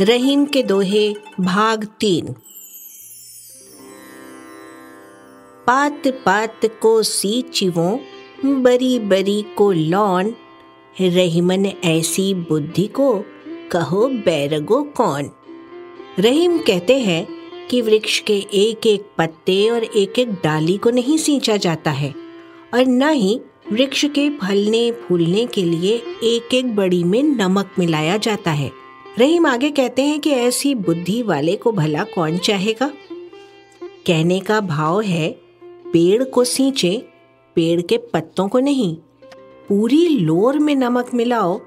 रहीम के दोहे, भाग तीन। पात पात को सी चिवो, बरी बरी को लौन। रहीमन ऐसी बुद्धि को कहो बैरगो कौन। रहीम कहते हैं कि वृक्ष के एक एक पत्ते और एक एक डाली को नहीं सींचा जाता है और न ही वृक्ष के फलने फूलने के लिए एक एक बड़ी में नमक मिलाया जाता है। रहीम आगे कहते हैं कि ऐसी बुद्धि वाले को भला कौन चाहेगा? कहने का भाव है, पेड़ को सींचे, पेड़ के पत्तों को नहीं। पूरी लोर में नमक मिलाओ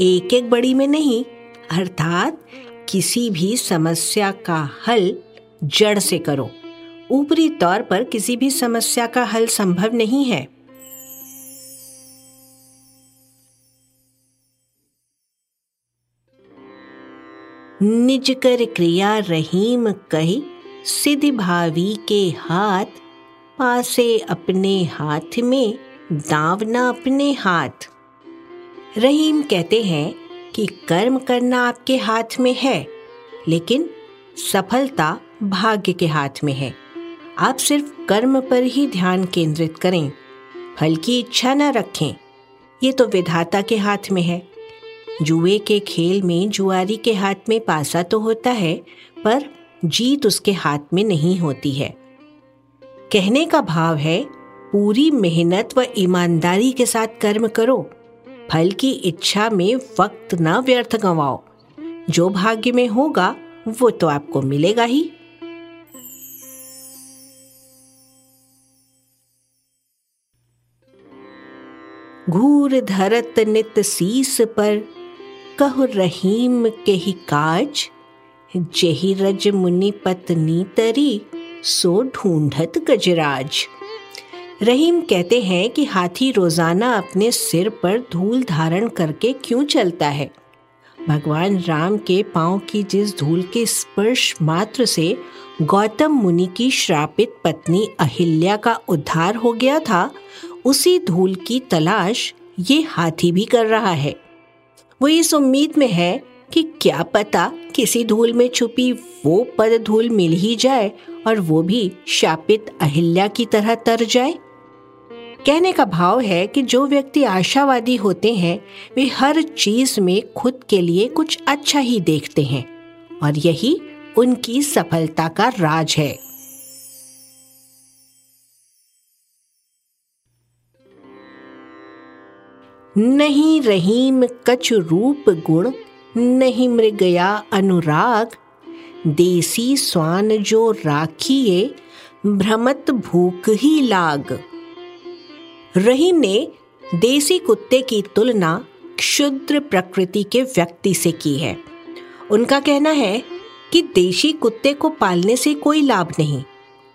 एक एक बड़ी में नहीं। अर्थात किसी भी समस्या का हल जड़ से करो। ऊपरी तौर पर किसी भी समस्या का हल संभव नहीं है। निज कर क्रिया रहीम कही, सिद्ध भावी के हाथ, पासे अपने हाथ में, दावना अपने हाथ। रहीम कहते हैं कि कर्म करना आपके हाथ में है, लेकिन सफलता भाग्य के हाथ में है। आप सिर्फ़ कर्म पर ही ध्यान केंद्रित करें, फल की इच्छा न रखें, ये तो विधाता के हाथ में है। जुए के खेल में जुआरी के हाथ में पासा तो होता है, पर जीत उसके हाथ में नहीं होती है। कहने का भाव है, पूरी मेहनत व ईमानदारी के साथ कर्म करो। फल की इच्छा में वक्त न व्यर्थ गंवाओ। जो भाग्य में होगा, वो तो आपको मिलेगा ही। घूर धरत नित सीस पर कहु, रहीम के ही काज। जेहि रज मुनि पत्नी तरी, सो ढूंढत गजराज। रहीम कहते हैं कि हाथी रोज़ाना अपने सिर पर धूल धारण करके क्यों चलता है? भगवान राम के पाँव की जिस धूल के स्पर्श मात्र से गौतम मुनि की श्रापित पत्नी अहिल्या का उद्धार हो गया था, उसी धूल की तलाश ये हाथी भी कर रहा है। वो इस उम्मीद में है कि क्या पता किसी धूल में छुपी वो पद धूल मिल ही जाए और वो भी शापित अहिल्या की तरह तर जाए। कहने का भाव है कि जो व्यक्ति आशावादी होते हैं, वे हर चीज़ में खुद के लिए कुछ अच्छा ही देखते हैं और यही उनकी सफलता का राज है। नहीं रहीम कछ रूप गुण, नहीं मृगया अनुराग। देसी स्वान जो राखिए, भ्रमत भूख ही लाग। रहीम ने देसी कुत्ते की तुलना क्षुद्र प्रकृति के व्यक्ति से की है। उनका कहना है कि देशी कुत्ते को पालने से कोई लाभ नहीं।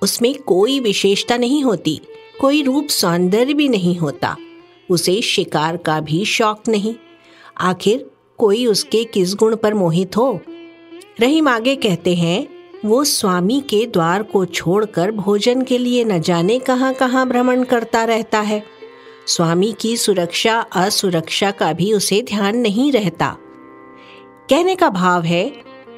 उसमें कोई विशेषता नहीं होती, कोई रूप सौंदर्य भी नहीं होता। उसे शिकार का भी शौक नहीं। आखिर कोई उसके किस गुण पर मोहित हो? रहीम आगे कहते हैं, वो स्वामी के द्वार को छोड़कर भोजन के लिए न जाने कहाँ कहाँ भ्रमण करता रहता है। स्वामी की सुरक्षा, असुरक्षा का भी उसे ध्यान नहीं रहता। कहने का भाव है,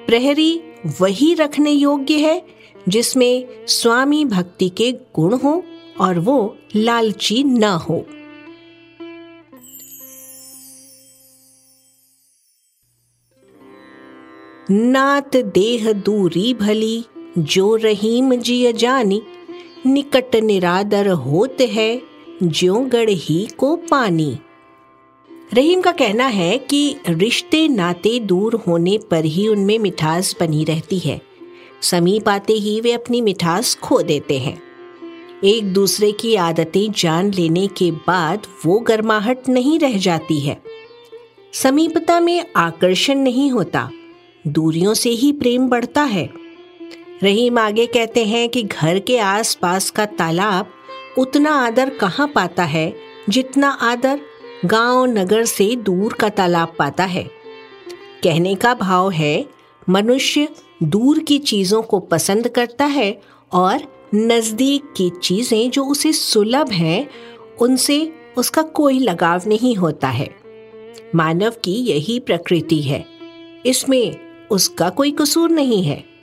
प्रहरी वही रखने योग्य है, जिसमें स्वामी भक्ति के गुण हो और वो लालची न हो। नात देह दूरी भली, जो रहीम जिय जानी। निकट निरादर होत है, ज्यो गढ़ ही को पानी। रहीम का कहना है कि रिश्ते नाते दूर होने पर ही उनमें मिठास बनी रहती है। समीप आते ही वे अपनी मिठास खो देते हैं। एक दूसरे की आदतें जान लेने के बाद वो गर्माहट नहीं रह जाती है। समीपता में आकर्षण नहीं होता। दूरियों से ही प्रेम बढ़ता है। रहीम आगे कहते हैं कि घर के आसपास का तालाब उतना आदर कहाँ पाता है जितना आदर गाँव नगर से दूर का तालाब पाता है। कहने का भाव है, मनुष्य दूर की चीज़ों को पसंद करता है और नज़दीक की चीज़ें जो उसे सुलभ हैं, उनसे उसका कोई लगाव नहीं होता है। मानव की यही प्रकृति है। इसमें उसका कोई कसूर नहीं है।